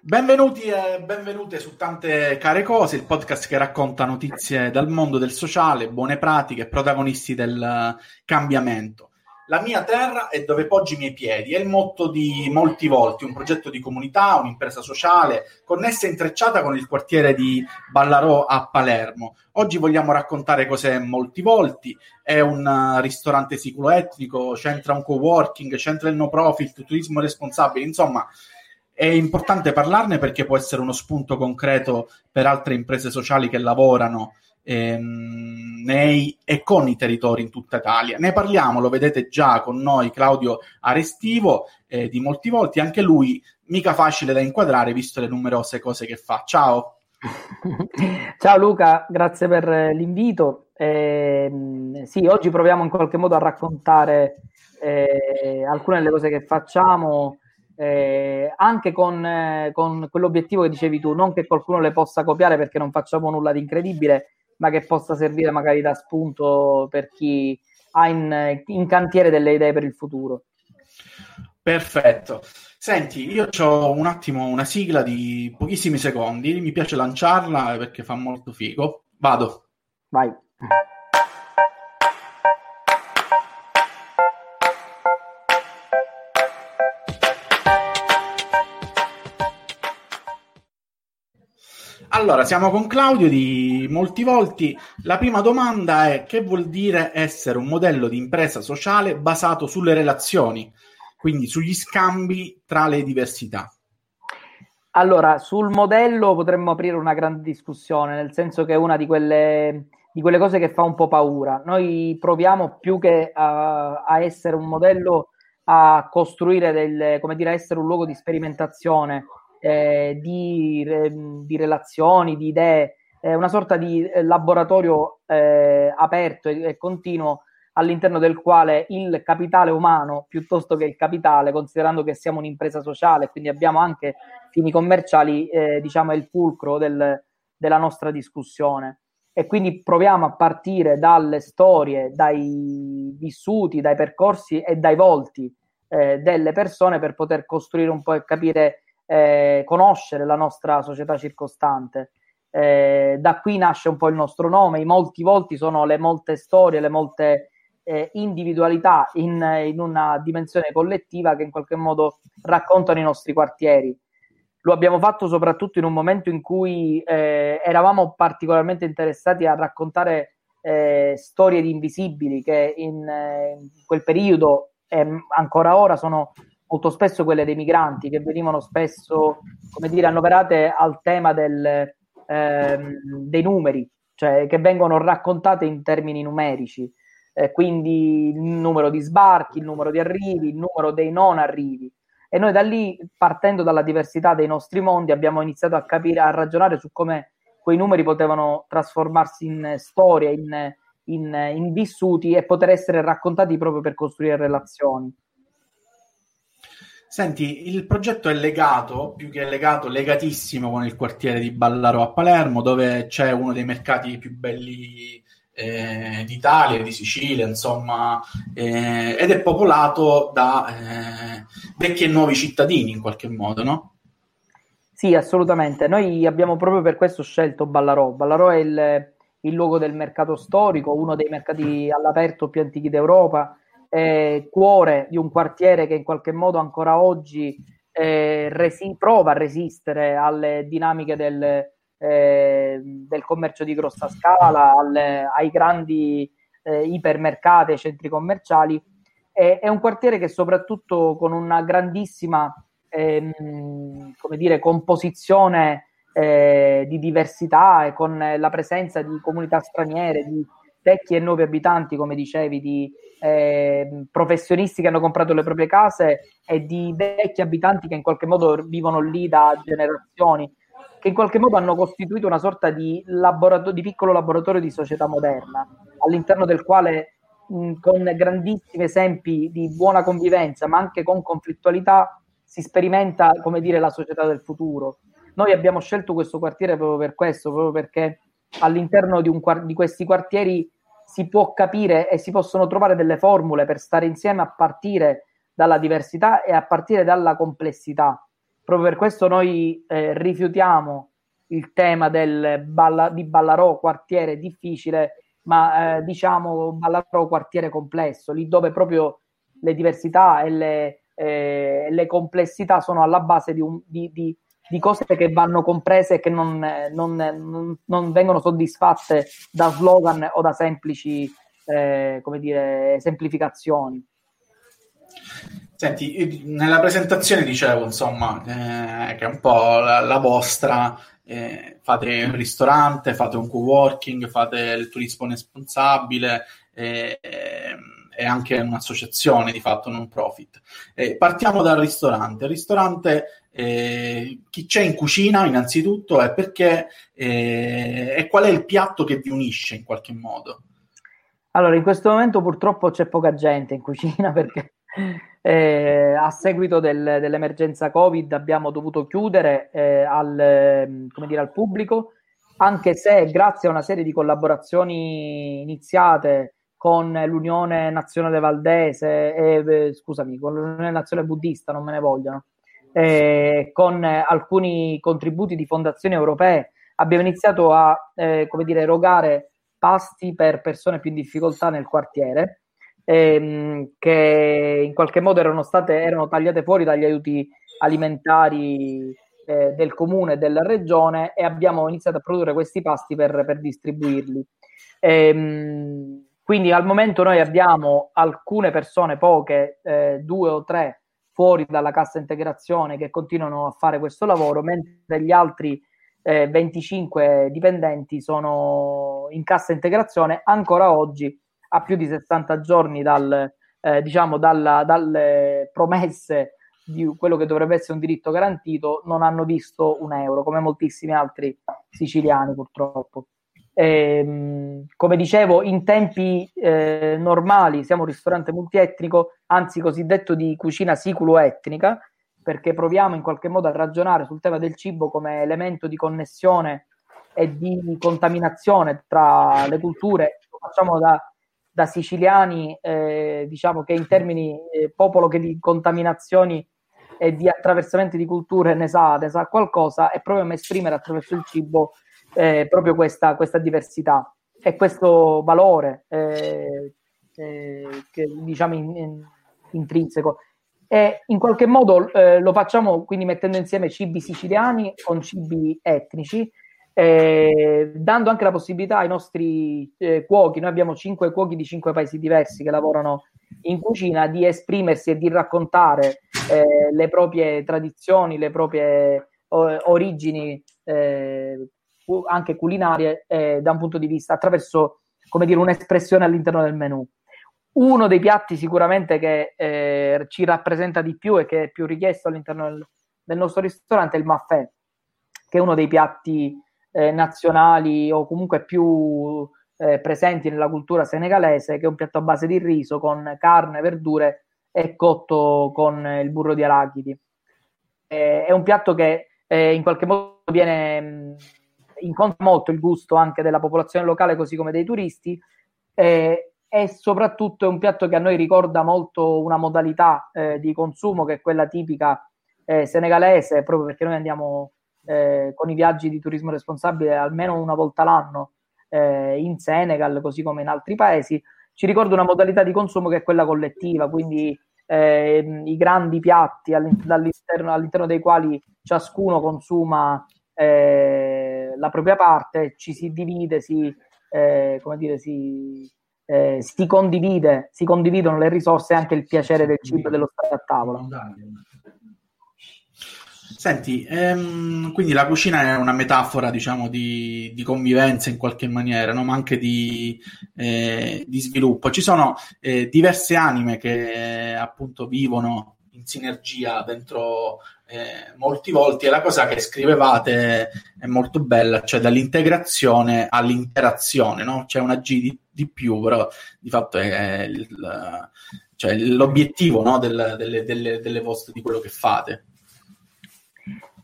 Benvenuti e benvenute su Tante Care Cose, il podcast che racconta notizie dal mondo del sociale, buone pratiche, protagonisti del cambiamento. La mia terra è dove poggi i miei piedi, è il motto di molti volti, un progetto di comunità, un'impresa sociale, connessa e intrecciata con il quartiere di Ballarò a Palermo. Oggi vogliamo raccontare cos'è Molti Volti, è un ristorante sicuro-etnico, c'entra un co-working, c'entra il no profit, turismo responsabile, insomma è importante parlarne perché può essere uno spunto concreto per altre imprese sociali che lavorano ehm, nei e con i territori in tutta Italia. Ne parliamo, lo vedete già con noi Claudio Arestivo eh, di molti volti, anche lui mica facile da inquadrare visto le numerose cose che fa. Ciao. Ciao Luca, grazie per l'invito. Eh, sì, oggi proviamo in qualche modo a raccontare eh, alcune delle cose che facciamo eh, anche con, eh, con, quell'obiettivo che dicevi tu, non che qualcuno le possa copiare perché non facciamo nulla di incredibile, ma che possa servire magari da spunto per chi ha in, in cantiere delle idee per il futuro. Perfetto. Senti, io ho un attimo una sigla di pochissimi secondi, mi piace lanciarla perché fa molto figo. Vado. Vai. Allora, siamo con Claudio di Molti Volti. La prima domanda è che vuol dire essere un modello di impresa sociale basato sulle relazioni, quindi sugli scambi tra le diversità? Allora, sul modello potremmo aprire una grande discussione, nel senso che è una di quelle, di quelle cose che fa un po' paura. Noi proviamo più che a, a essere un modello a costruire del, come dire, a essere un luogo di sperimentazione eh, di, di, relazioni, di idee, eh, una sorta di eh, laboratorio eh, aperto e, e, continuo all'interno del quale il capitale umano, piuttosto che il capitale, considerando che siamo un'impresa sociale, quindi abbiamo anche fini commerciali, eh, diciamo, è il fulcro del, della nostra discussione. E quindi proviamo a partire dalle storie, dai vissuti, dai percorsi e dai volti eh, delle persone per poter costruire un po' e capire eh, conoscere la nostra società circostante. Eh, da qui nasce un po' il nostro nome, i molti volti sono le molte storie, le molte eh, individualità in, in, una dimensione collettiva che in qualche modo raccontano i nostri quartieri. Lo abbiamo fatto soprattutto in un momento in cui eh, eravamo particolarmente interessati a raccontare eh, storie di invisibili che in, eh, in quel periodo e ancora ora sono molto spesso quelle dei migranti che venivano spesso, come dire, annoverate al tema del, ehm, dei numeri, cioè che vengono raccontate in termini numerici, eh, quindi il numero di sbarchi, il numero di arrivi, il numero dei non arrivi. E noi da lì, partendo dalla diversità dei nostri mondi, abbiamo iniziato a capire, a ragionare su come quei numeri potevano trasformarsi in storia, in, in, in vissuti e poter essere raccontati proprio per costruire relazioni. Senti, il progetto è legato, più che legato, legatissimo con il quartiere di Ballaro a Palermo, dove c'è uno dei mercati più belli eh, d'Italia, di Sicilia, insomma, eh, ed è popolato da eh, vecchi e nuovi cittadini in qualche modo, no? Sì, assolutamente. Noi abbiamo proprio per questo scelto Ballarò. Ballarò è il, il luogo del mercato storico, uno dei mercati all'aperto più antichi d'Europa eh, cuore di un quartiere che in qualche modo ancora oggi eh, resi- prova a resistere alle dinamiche del, eh, del commercio di grossa scala, alle, ai grandi eh, ipermercati, ai centri commerciali. È, un quartiere che soprattutto con una grandissima ehm, come dire, composizione eh, di diversità e con la presenza di comunità straniere, di vecchi e nuovi abitanti, come dicevi, di eh, professionisti che hanno comprato le proprie case e di vecchi abitanti che in qualche modo vivono lì da generazioni, che in qualche modo hanno costituito una sorta di, laborato- di piccolo laboratorio di società moderna, all'interno del quale mh, con grandissimi esempi di buona convivenza, ma anche con conflittualità, si sperimenta, come dire, la società del futuro. Noi abbiamo scelto questo quartiere proprio per questo, proprio perché all'interno di, un, di questi quartieri si può capire e si possono trovare delle formule per stare insieme a partire dalla diversità e a partire dalla complessità, Proprio per questo noi eh, rifiutiamo il tema del balla, di Ballarò, quartiere difficile, ma eh, diciamo Ballarò, quartiere complesso, lì dove proprio le diversità e le, eh, le complessità sono alla base di, un, di, di, di, cose che vanno comprese e che non, non, non, non, vengono soddisfatte da slogan o da semplici eh, come dire, semplificazioni. Senti, nella presentazione dicevo, insomma, eh, che è un po' la, la vostra, eh, fate un ristorante, fate un co-working, fate il turismo responsabile eh, e anche un'associazione di fatto non profit. partiamo dal ristorante. Il ristorante, eh, chi c'è in cucina innanzitutto e perché eh, e qual è il piatto che vi unisce in qualche modo? Allora, in questo momento purtroppo c'è poca gente in cucina perché eh, a seguito del, dell'emergenza Covid abbiamo dovuto chiudere eh, al, ehm, dire, al, pubblico, anche se grazie a una serie di collaborazioni iniziate con l'Unione Nazionale Valdese, eh, scusami, con l'Unione Nazionale Buddista, non me ne vogliono, eh, con alcuni contributi di fondazioni europee, abbiamo iniziato a eh, come dire, erogare pasti per persone più in difficoltà nel quartiere ehm, che in qualche modo erano state erano tagliate fuori dagli aiuti alimentari eh, del comune e della regione e abbiamo iniziato a produrre questi pasti per, per distribuirli. Ehm, quindi al momento noi abbiamo alcune persone, poche, eh, due o tre, fuori dalla cassa integrazione che continuano a fare questo lavoro, mentre gli altri eh, 25 dipendenti sono in cassa integrazione ancora oggi a più di 60 giorni dal, eh, diciamo, dalla, dalle promesse di quello che dovrebbe essere un diritto garantito, non hanno visto un euro, come moltissimi altri siciliani purtroppo. E, ehm, come dicevo, in tempi eh, normali siamo un ristorante multietnico, anzi cosiddetto di cucina siculo-etnica, perché proviamo in qualche modo a ragionare sul tema del cibo come elemento di connessione e di contaminazione tra le culture. Lo facciamo da da siciliani, eh, diciamo che in termini eh, popolo che di contaminazioni e di attraversamenti di culture ne sa, ne sa qualcosa, è proprio esprimere attraverso il cibo eh, proprio questa, questa, diversità e questo valore eh, eh, che, diciamo in, in, intrinseco. E in qualche modo eh, lo facciamo quindi mettendo insieme cibi siciliani con cibi etnici eh, dando anche la possibilità ai nostri eh, cuochi, noi abbiamo cinque cuochi di cinque paesi diversi che lavorano in cucina, di esprimersi e di raccontare eh, le proprie tradizioni, le proprie o- origini eh, anche culinarie eh, da un punto di vista attraverso, come dire, un'espressione all'interno del menù. Uno dei piatti sicuramente che eh, ci rappresenta di più e che è più richiesto all'interno del, del nostro ristorante è il maffè, che è uno dei piatti eh, nazionali o comunque più eh, presenti nella cultura senegalese, che è un piatto a base di riso con carne, verdure e cotto con il burro di arachidi. Eh, è un piatto che eh, in qualche modo viene mh, incontra molto il gusto anche della popolazione locale, così come dei turisti. Eh, e soprattutto è un piatto che a noi ricorda molto una modalità eh, di consumo che è quella tipica eh, senegalese, proprio perché noi andiamo eh, con i viaggi di turismo responsabile almeno una volta l'anno eh, in Senegal, così come in altri paesi, ci ricorda una modalità di consumo che è quella collettiva, quindi eh, i grandi piatti all'interno, all'interno, dei quali ciascuno consuma eh, la propria parte, ci si divide, si, eh, come dire, si, eh, si, condivide, si condividono le risorse e anche il piacere del cibo e dello stare a tavola. Senti, ehm, quindi la cucina è una metafora, diciamo, di, di convivenza in qualche maniera, no? ma anche di, eh, di, sviluppo. Ci sono eh, diverse anime che eh, appunto vivono in sinergia dentro eh, molti volti e la cosa che scrivevate è molto bella, cioè dall'integrazione all'interazione, no? C'è una G di, di più, però di fatto è il, cioè, l'obiettivo no? Del, delle, delle, delle vostre, di quello che fate.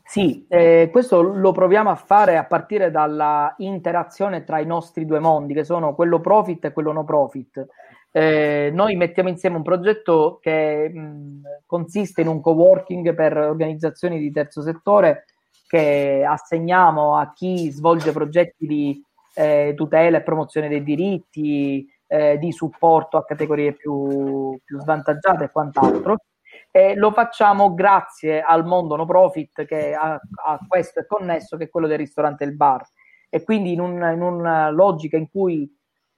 Sì, eh, questo lo proviamo a fare a partire dalla interazione tra i nostri due mondi, che sono quello profit e quello no profit. Eh, noi mettiamo insieme un progetto che mh, consiste in un co-working per organizzazioni di terzo settore che assegniamo a chi svolge progetti di eh, tutela e promozione dei diritti, eh, di supporto a categorie più, più svantaggiate e quant'altro. E lo facciamo grazie al mondo no profit che a, a questo è connesso, che è quello del ristorante e il bar. E quindi in, un, in una logica in cui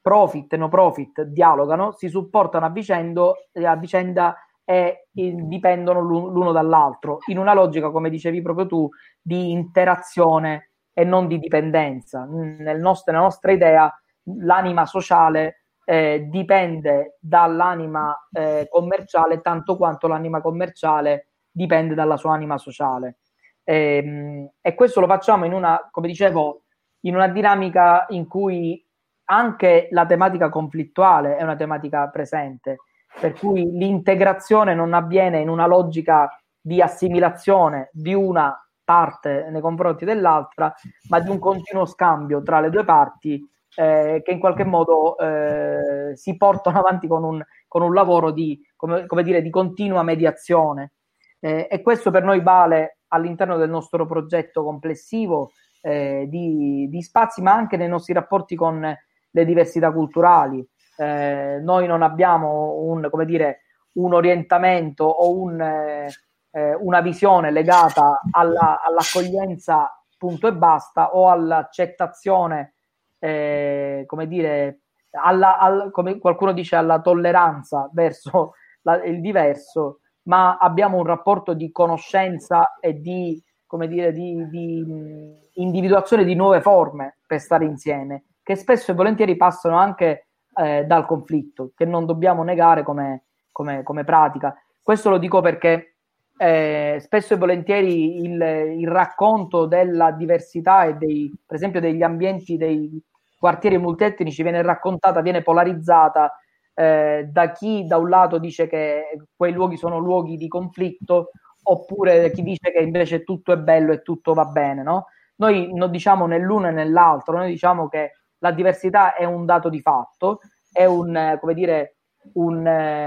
profit e no profit dialogano, si supportano a, vicendo, a vicenda e dipendono l'uno dall'altro, in una logica, come dicevi proprio tu, di interazione e non di dipendenza. Nel nostro, nella nostra idea, l'anima sociale eh, dipende dall'anima eh, commerciale tanto quanto l'anima commerciale dipende dalla sua anima sociale. E, ehm, e questo lo facciamo in una, come dicevo, in una dinamica in cui anche la tematica conflittuale è una tematica presente, per cui l'integrazione non avviene in una logica di assimilazione di una parte nei confronti dell'altra, ma di un continuo scambio tra le due parti eh, che in qualche modo eh, si portano avanti con un, con un lavoro di, come, come, dire, di continua mediazione. Eh, e questo per noi vale all'interno del nostro progetto complessivo eh, di, di spazi, ma anche nei nostri rapporti con le diversità culturali. Eh, noi non abbiamo un, dire, un orientamento o un, eh, eh, una visione legata alla, all'accoglienza punto e basta o all'accettazione, eh, come dire, alla, al, come qualcuno dice, alla tolleranza verso la, il diverso, ma abbiamo un rapporto di conoscenza e di, come dire, di, di individuazione di nuove forme per stare insieme che spesso e volentieri passano anche eh, dal conflitto, che non dobbiamo negare come, come, come pratica. Questo lo dico perché eh, spesso e volentieri il, il, racconto della diversità e dei, per esempio degli ambienti dei quartieri multietnici viene raccontata, viene polarizzata eh, da chi da un lato dice che quei luoghi sono luoghi di conflitto oppure chi dice che invece tutto è bello e tutto va bene, no? Noi non diciamo né l'uno né l'altro, noi diciamo che la diversità è un dato di fatto, è un, come dire, un,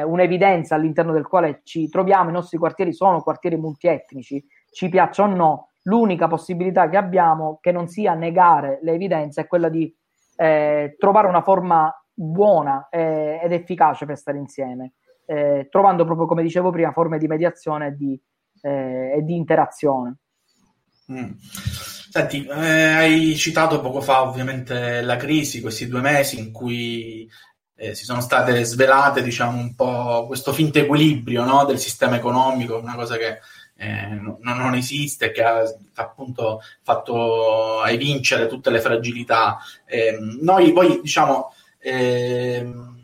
un'evidenza all'interno del quale ci troviamo, i nostri quartieri sono quartieri multietnici, ci piacciono o no, l'unica possibilità che abbiamo che non sia negare le evidenze è quella di eh, trovare una forma buona eh, ed efficace per stare insieme, eh, trovando proprio, come dicevo prima, forme di mediazione e di, eh, e di interazione. Mm. Senti, eh, hai citato poco fa ovviamente la crisi, questi due mesi in cui eh, si sono state svelate, diciamo, un po' questo finto equilibrio no, del sistema economico, una cosa che eh, non, non, esiste, che ha appunto fatto evincere tutte le fragilità. Ehm, noi poi, diciamo, ehm,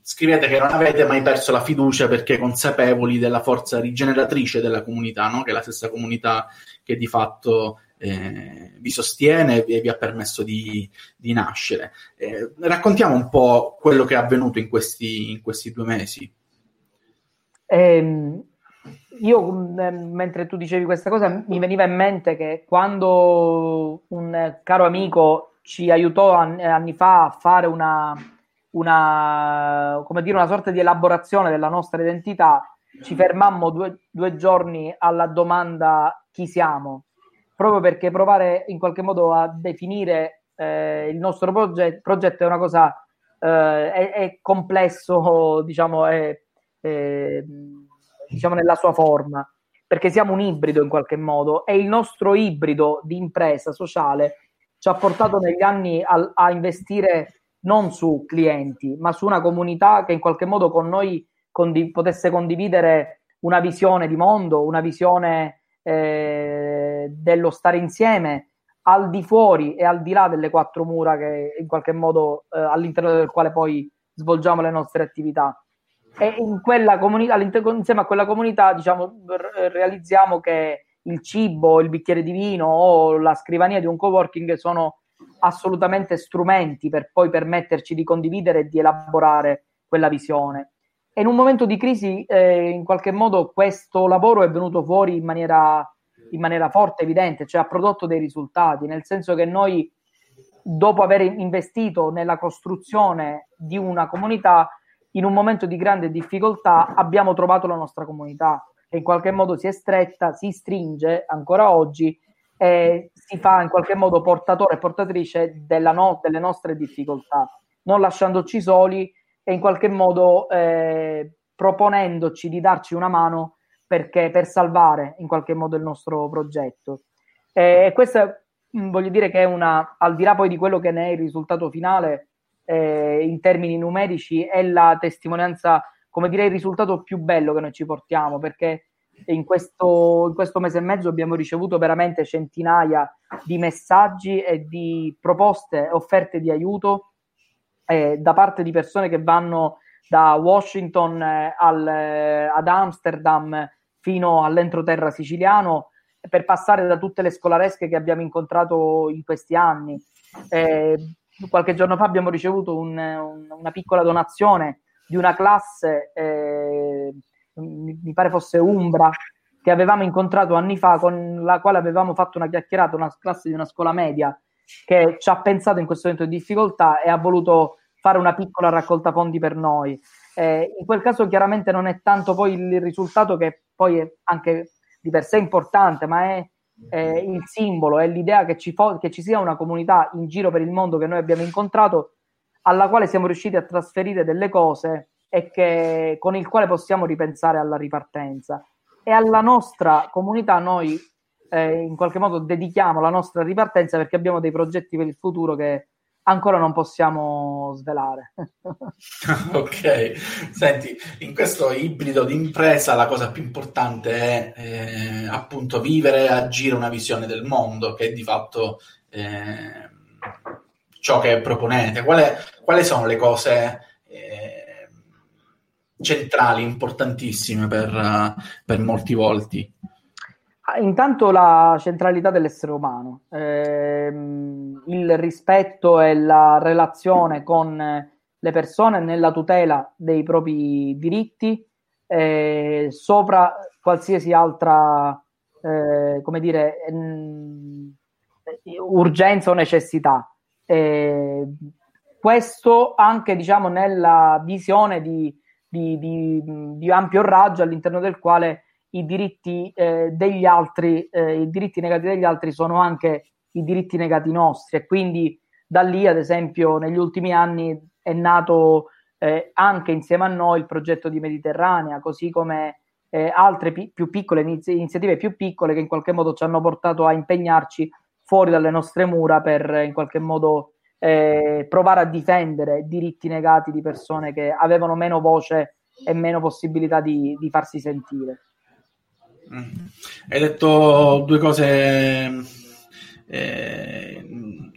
scrivete che non avete mai perso la fiducia perché consapevoli della forza rigeneratrice della comunità, no? che è la stessa comunità che di fatto eh, vi sostiene e vi ha permesso di, di nascere. Eh, raccontiamo un po' quello che è avvenuto in questi, in questi due mesi. Eh, io, mentre tu dicevi questa cosa, mi veniva in mente che quando un caro amico ci aiutò anni fa a fare una, una, dire, una sorta di elaborazione della nostra identità, ci fermammo due, due giorni alla domanda chi siamo proprio perché provare in qualche modo a definire eh, il nostro proget- progetto è una cosa eh, è, è, complesso, diciamo, è, è, diciamo nella sua forma, perché siamo un ibrido in qualche modo e il nostro ibrido di impresa sociale ci ha portato negli anni a, a investire non su clienti, ma su una comunità che in qualche modo con noi condiv- potesse condividere una visione di mondo, una visione eh, dello stare insieme al di fuori e al di là delle quattro mura che in qualche modo eh, all'interno del quale poi svolgiamo le nostre attività. E in quella comunità, insieme a quella comunità, diciamo, realizziamo che il cibo, il bicchiere di vino o la scrivania di un coworking sono assolutamente strumenti per poi permetterci di condividere e di elaborare quella visione. E in un momento di crisi, eh, in qualche modo, questo lavoro è venuto fuori in maniera, in maniera forte, evidente, cioè ha prodotto dei risultati, nel senso che noi, dopo aver investito nella costruzione di una comunità, in un momento di grande difficoltà abbiamo trovato la nostra comunità che in qualche modo si è stretta, si stringe ancora oggi e si fa in qualche modo portatore e portatrice no- delle nostre difficoltà, non lasciandoci soli e in qualche modo eh, proponendoci di darci una mano perché, per salvare in qualche modo il nostro progetto. E mm, voglio dire che è una, al di là poi di quello che ne è il risultato finale, eh, in termini numerici, è la testimonianza, come dire, il risultato più bello che noi ci portiamo, perché in questo, in questo mese e mezzo abbiamo ricevuto veramente centinaia di messaggi e di proposte, offerte di aiuto eh, da parte di persone che vanno da Washington eh, al, eh, ad Amsterdam fino all'entroterra siciliano per passare da tutte le scolaresche che abbiamo incontrato in questi anni. Eh, qualche giorno fa abbiamo ricevuto un, un, una piccola donazione di una classe, eh, mi pare fosse Umbra, che avevamo incontrato anni fa, con la quale avevamo fatto una chiacchierata, una classe di una scuola media, che ci ha pensato in questo momento di difficoltà e ha voluto fare una piccola raccolta fondi per noi. Eh, in quel caso chiaramente non è tanto poi il risultato che poi è anche di per sé importante, ma è eh, il simbolo, è l'idea che ci, fo- che ci sia una comunità in giro per il mondo che noi abbiamo incontrato, alla quale siamo riusciti a trasferire delle cose e che, con il quale possiamo ripensare alla ripartenza. E alla nostra comunità noi eh, in qualche modo dedichiamo la nostra ripartenza perché abbiamo dei progetti per il futuro che ancora non possiamo svelare. ok, senti, in questo ibrido di impresa la cosa più importante è eh, appunto vivere e agire una visione del mondo, che è di fatto eh, ciò che proponete. Quale, quali sono le cose eh, centrali, importantissime per, per molti volti? Ah, intanto la centralità dell'essere umano, ehm, il rispetto e la relazione con le persone nella tutela dei propri diritti eh, sopra qualsiasi altra, eh, come dire, mh, urgenza o necessità. Eh, questo anche diciamo nella visione di, di, di, di ampio raggio all'interno del quale i diritti eh, degli altri, eh, i diritti negati degli altri sono anche i diritti negati nostri e quindi da lì, ad esempio, negli ultimi anni è nato eh, anche insieme a noi il progetto di Mediterranea, così come eh, altre pi- più piccole inizi- iniziative più piccole che in qualche modo ci hanno portato a impegnarci fuori dalle nostre mura per in qualche modo eh, provare a difendere diritti negati di persone che avevano meno voce e meno possibilità di, di farsi sentire. Mm. Hai detto due cose eh,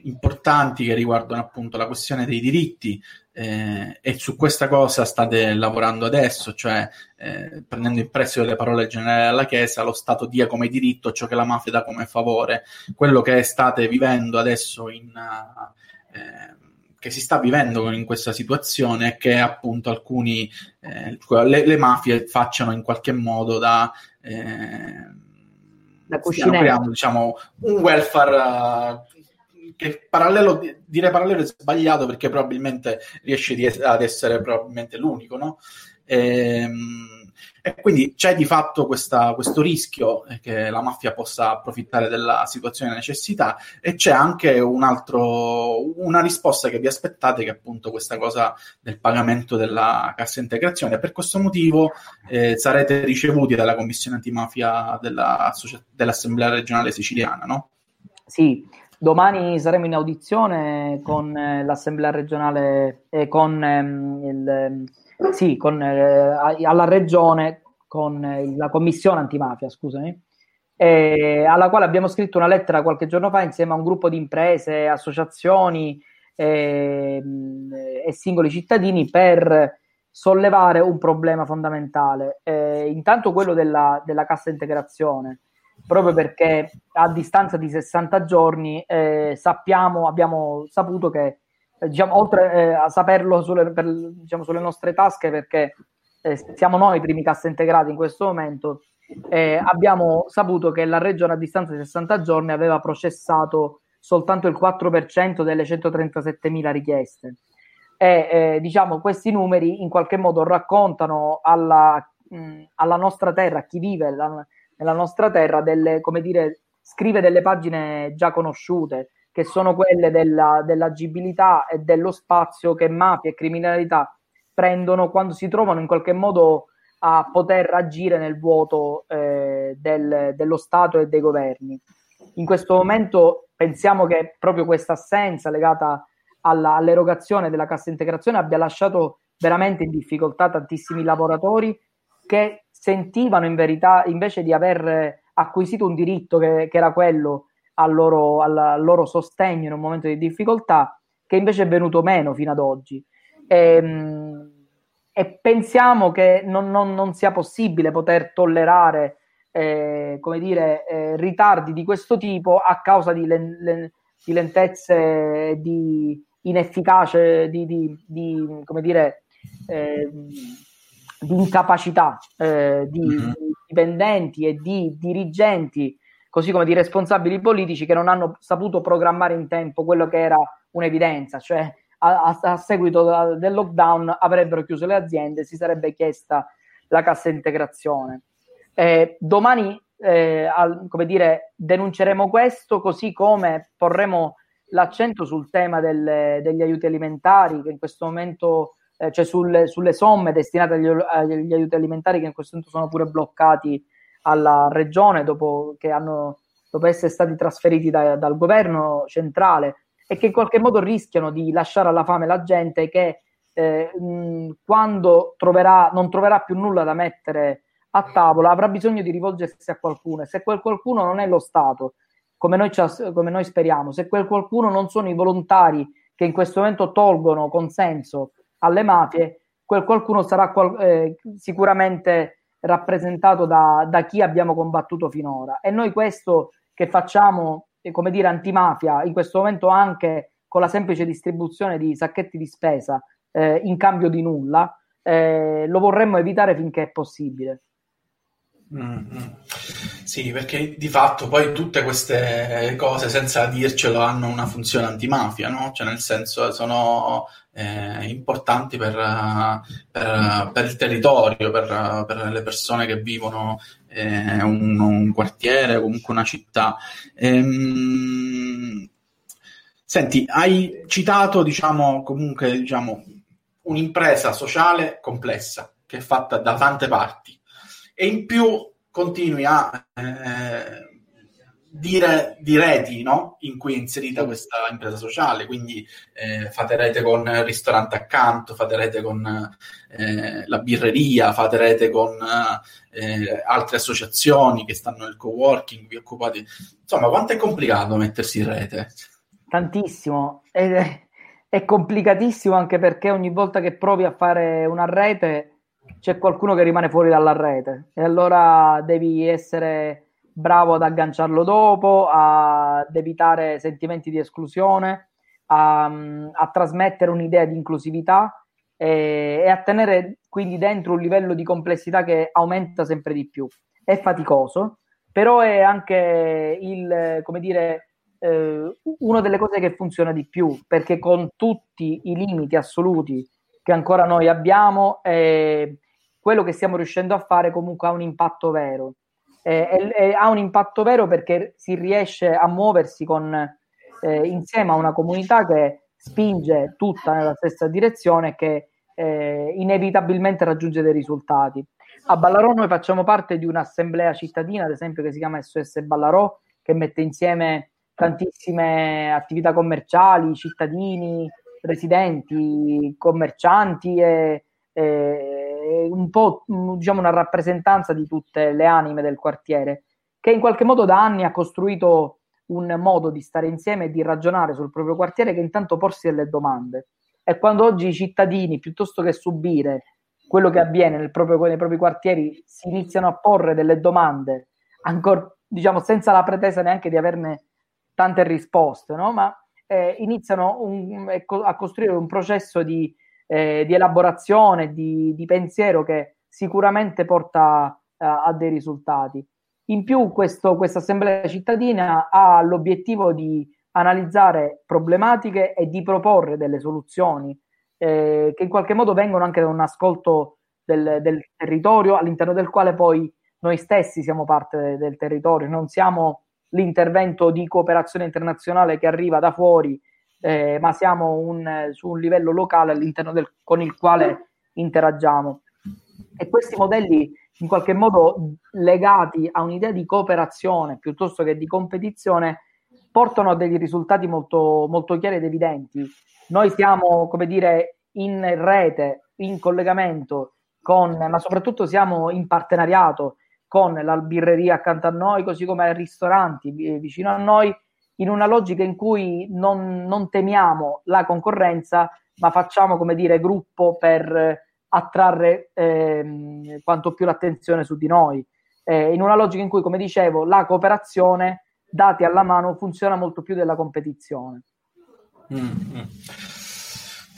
importanti che riguardano appunto la questione dei diritti eh, e su questa cosa state lavorando adesso, cioè eh, prendendo in prestito le parole generali della Chiesa, lo Stato dia come diritto ciò che la mafia dà come favore. Quello che state vivendo adesso in... Uh, che si sta vivendo in questa situazione è che appunto alcuni eh, le, le, mafie facciano in qualche modo da eh, stiano creando diciamo, un welfare uh, che parallelo, dire parallelo è sbagliato perché probabilmente riesce ad essere probabilmente l'unico, no? Ehm, e quindi c'è di fatto questa, questo rischio che la mafia possa approfittare della situazione di necessità e c'è anche un altro, una risposta che vi aspettate che è appunto questa cosa del pagamento della cassa integrazione. Per questo motivo eh, sarete ricevuti dalla Commissione antimafia della, dell'Assemblea regionale siciliana, no? Sì, domani saremo in audizione con eh, l'Assemblea regionale e con ehm, il sì, con, eh, alla regione, con eh, la commissione antimafia, scusami, eh, alla quale abbiamo scritto una lettera qualche giorno fa insieme a un gruppo di imprese, associazioni eh, e singoli cittadini per sollevare un problema fondamentale. Intanto quello della, della, cassa integrazione, proprio perché a distanza di 60 giorni eh, sappiamo, abbiamo saputo che diciamo, oltre eh, a saperlo sulle, per, diciamo, sulle, nostre tasche, perché eh, siamo noi i primi cassa integrati in questo momento, eh, abbiamo saputo che la regione a distanza di 60 giorni aveva processato soltanto il 4% delle 137.000 richieste. e eh, diciamo questi numeri in qualche modo raccontano alla, mh, alla nostra terra, a chi vive la, nella nostra terra, delle, come dire, scrive delle pagine già conosciute, che sono quelle della, dell'agibilità e dello spazio che mafia e criminalità prendono quando si trovano in qualche modo a poter agire nel vuoto eh, del, dello Stato e dei governi. In questo momento pensiamo che proprio questa assenza legata alla, all'erogazione della cassa integrazione abbia lasciato veramente in difficoltà tantissimi lavoratori che sentivano in verità invece di aver acquisito un diritto che, che era quello al loro, al loro, sostegno in un momento di difficoltà, che invece è venuto meno fino ad oggi. E, ehm, e pensiamo che non, non, non, sia possibile poter tollerare eh, come dire, eh, ritardi di questo tipo a causa di, len, len, di lentezze, di inefficace, di, di, di come dire, eh, di incapacità eh, di, mm-hmm. dipendenti e di dirigenti, così come di responsabili politici che non hanno saputo programmare in tempo quello che era un'evidenza, cioè a, a, seguito del lockdown avrebbero chiuso le aziende, si sarebbe chiesta la cassa integrazione. Eh, domani, eh, al, come dire, denunceremo questo, così come porremo l'accento sul tema del, degli aiuti alimentari, che in questo momento, eh, cioè sulle, sulle, somme destinate agli, agli, aiuti alimentari, che in questo momento sono pure bloccati alla regione dopo che hanno dopo essere stati trasferiti da, dal governo centrale e che in qualche modo rischiano di lasciare alla fame la gente che eh, mh, quando troverà, non troverà più nulla da mettere a tavola avrà bisogno di rivolgersi a qualcuno. E se quel qualcuno non è lo Stato, come noi, come noi speriamo, se quel qualcuno non sono i volontari che in questo momento tolgono consenso alle mafie, quel qualcuno sarà qual- eh, sicuramente rappresentato da, da, chi abbiamo combattuto finora. E noi questo che facciamo come dire, antimafia, in questo momento anche con la semplice distribuzione di sacchetti di spesa eh, in cambio di nulla, eh, lo vorremmo evitare finché è possibile. Mm-hmm. Sì, perché di fatto poi tutte queste cose, senza dircelo, hanno una funzione antimafia, no? Cioè, nel senso, sono eh, importanti per, per, per, il territorio, per, per, le persone che vivono eh, un, un, quartiere, comunque una città. Ehm, senti, hai citato, diciamo, comunque, diciamo, un'impresa sociale complessa che è fatta da tante parti e in più continui a eh, dire di reti no? in cui è inserita questa impresa sociale, quindi eh, fate rete con il ristorante accanto, fate rete con eh, la birreria, fate rete con eh, altre associazioni che stanno nel co-working, vi occupate... Insomma, quanto è complicato mettersi in rete? Tantissimo, è, è complicatissimo anche perché ogni volta che provi a fare una rete c'è qualcuno che rimane fuori dalla rete e allora devi essere bravo ad agganciarlo dopo, ad evitare sentimenti di esclusione, a, a trasmettere un'idea di inclusività e, e, a tenere quindi dentro un livello di complessità che aumenta sempre di più. È faticoso, però è anche il, come dire, eh, una delle cose che funziona di più, perché con tutti i limiti assoluti che ancora noi abbiamo, eh, quello che stiamo riuscendo a fare comunque ha un impatto vero eh, e, ha un impatto vero perché si riesce a muoversi con, eh, insieme a una comunità che spinge tutta nella stessa direzione e che eh, inevitabilmente raggiunge dei risultati. A Ballarò noi facciamo parte di un'assemblea cittadina, ad esempio, che si chiama SOS Ballarò, che mette insieme tantissime attività commerciali, cittadini, residenti, commercianti e, e un po' diciamo una rappresentanza di tutte le anime del quartiere, che in qualche modo da anni ha costruito un modo di stare insieme e di ragionare sul proprio quartiere che intanto porsi delle domande. E quando oggi i cittadini, piuttosto che subire quello che avviene proprio, nei propri quartieri, si iniziano a porre delle domande, ancora diciamo senza la pretesa neanche di averne tante risposte, no? ma eh, iniziano un, a costruire un processo di eh, di elaborazione, di, di, pensiero che sicuramente porta eh, a dei risultati. In più questa assemblea cittadina ha l'obiettivo di analizzare problematiche e di proporre delle soluzioni eh, che in qualche modo vengono anche da un ascolto del, del, territorio all'interno del quale poi noi stessi siamo parte de, del territorio, non siamo l'intervento di cooperazione internazionale che arriva da fuori, eh, ma siamo un, su un livello locale all'interno del, con il quale interagiamo. E questi modelli in qualche modo legati a un'idea di cooperazione piuttosto che di competizione portano a dei risultati molto, molto chiari ed evidenti. Noi siamo, come dire, in rete, in collegamento con, ma soprattutto siamo in partenariato con la birreria accanto a noi, così come ristoranti vicino a noi, in una logica in cui non, non temiamo la concorrenza, ma facciamo, come dire, gruppo per attrarre eh, quanto più l'attenzione su di noi. Eh, in una logica in cui, come dicevo, la cooperazione, dati alla mano, funziona molto più della competizione. Mm-hmm.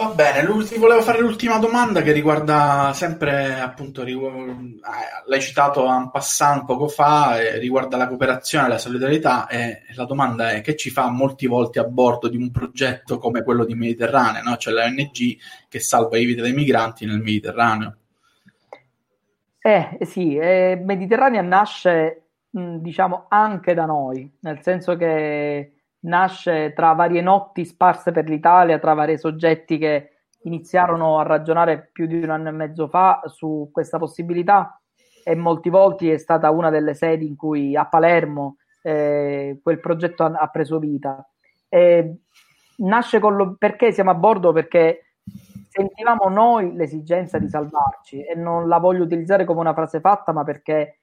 Va bene, volevo fare l'ultima domanda che riguarda sempre, appunto, rigu- eh, l'hai citato en passant poco fa, eh, riguarda la cooperazione e la solidarietà e la domanda è che ci fa molti volte a bordo di un progetto come quello di Mediterraneo, no? cioè l'ONG che salva le vite dei migranti nel Mediterraneo. Eh sì, eh, Mediterranea nasce, mh, diciamo, anche da noi, nel senso che nasce tra varie notti sparse per l'Italia, tra vari soggetti che iniziarono a ragionare più di un anno e mezzo fa su questa possibilità e molti volti è stata una delle sedi in cui a Palermo eh, quel progetto ha, ha preso vita. E nasce con lo, perché siamo a bordo? Perché sentivamo noi l'esigenza di salvarci e non la voglio utilizzare come una frase fatta, ma perché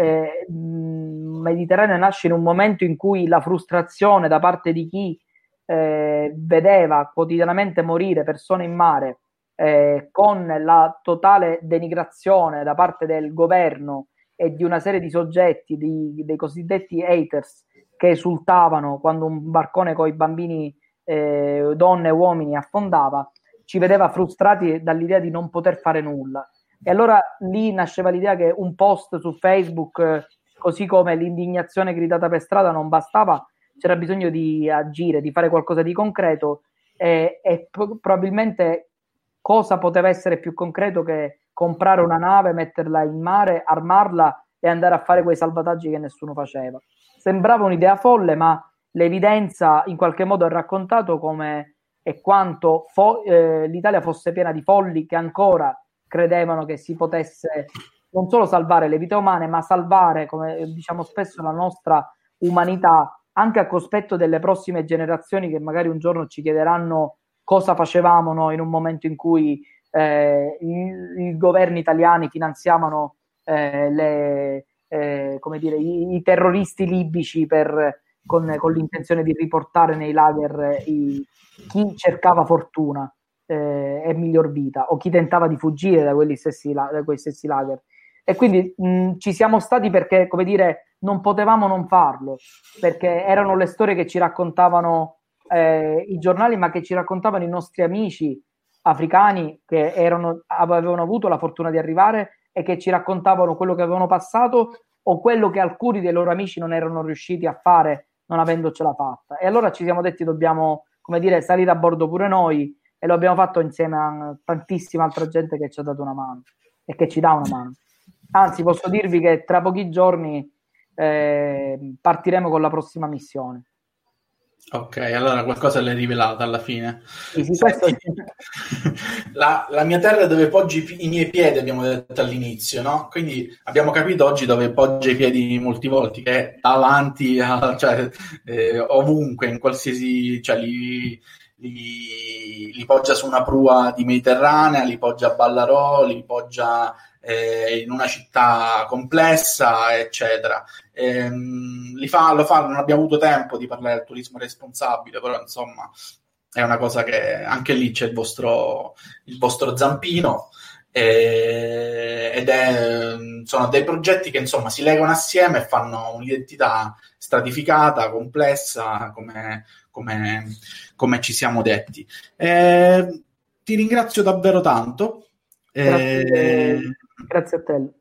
eh, Mediterraneo nasce in un momento in cui la frustrazione da parte di chi eh, vedeva quotidianamente morire persone in mare eh, con la totale denigrazione da parte del governo e di una serie di soggetti, di, dei cosiddetti haters, che esultavano quando un barcone con i bambini, eh, donne e uomini affondava, ci vedeva frustrati dall'idea di non poter fare nulla. E allora lì nasceva l'idea che un post su Facebook, così come l'indignazione gridata per strada, non bastava, c'era bisogno di agire, di fare qualcosa di concreto e, e pro- probabilmente cosa poteva essere più concreto che comprare una nave, metterla in mare, armarla e andare a fare quei salvataggi che nessuno faceva. Sembrava un'idea folle, ma l'evidenza in qualche modo ha raccontato come e quanto fo- eh, l'Italia fosse piena di folli che ancora credevano che si potesse non solo salvare le vite umane, ma salvare, come diciamo spesso, la nostra umanità anche a cospetto delle prossime generazioni che magari un giorno ci chiederanno cosa facevamo noi in un momento in cui eh, i, i, governi italiani finanziavano eh, le, eh, dire, i, i, terroristi libici per, con, con, l'intenzione di riportare nei lager i, chi cercava fortuna eh, e miglior vita o chi tentava di fuggire da, stessi, da quei stessi lager. E quindi mh, ci siamo stati perché, come dire, non potevamo non farlo, perché erano le storie che ci raccontavano eh, i giornali, ma che ci raccontavano i nostri amici africani che erano, avevano avuto la fortuna di arrivare e che ci raccontavano quello che avevano passato o quello che alcuni dei loro amici non erano riusciti a fare non avendocela fatta. E allora ci siamo detti dobbiamo, come dire, salire a bordo pure noi e lo abbiamo fatto insieme a tantissima altra gente che ci ha dato una mano e che ci dà una mano. Anzi, posso dirvi che tra pochi giorni eh, partiremo con la prossima missione. Ok, allora qualcosa l'hai rivelata alla fine. Sì, la, la, mia terra dove poggi i miei piedi, abbiamo detto all'inizio, no? Quindi abbiamo capito oggi dove poggia i piedi molti volti, che è davanti, a, cioè eh, ovunque, in qualsiasi... Cioè, li, li, li, poggia su una prua di Mediterranea, li poggia a Ballarò, li poggia eh, in una città complessa, eccetera. Ehm, li fa, lo fa, non abbiamo avuto tempo di parlare del turismo responsabile, però insomma è una cosa che anche lì c'è il vostro, il vostro zampino. Eh, ed è, sono dei progetti che insomma si legano assieme e fanno un'identità stratificata, complessa, come, come, come ci siamo detti. Eh, ti ringrazio davvero tanto. Grazie, eh, grazie a te.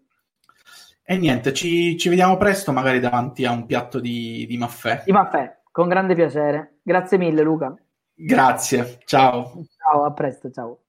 E niente, ci, ci, vediamo presto, magari davanti a un piatto di, di maffè. Di maffè, con grande piacere. Grazie mille, Luca. Grazie, ciao. Ciao, a presto, ciao.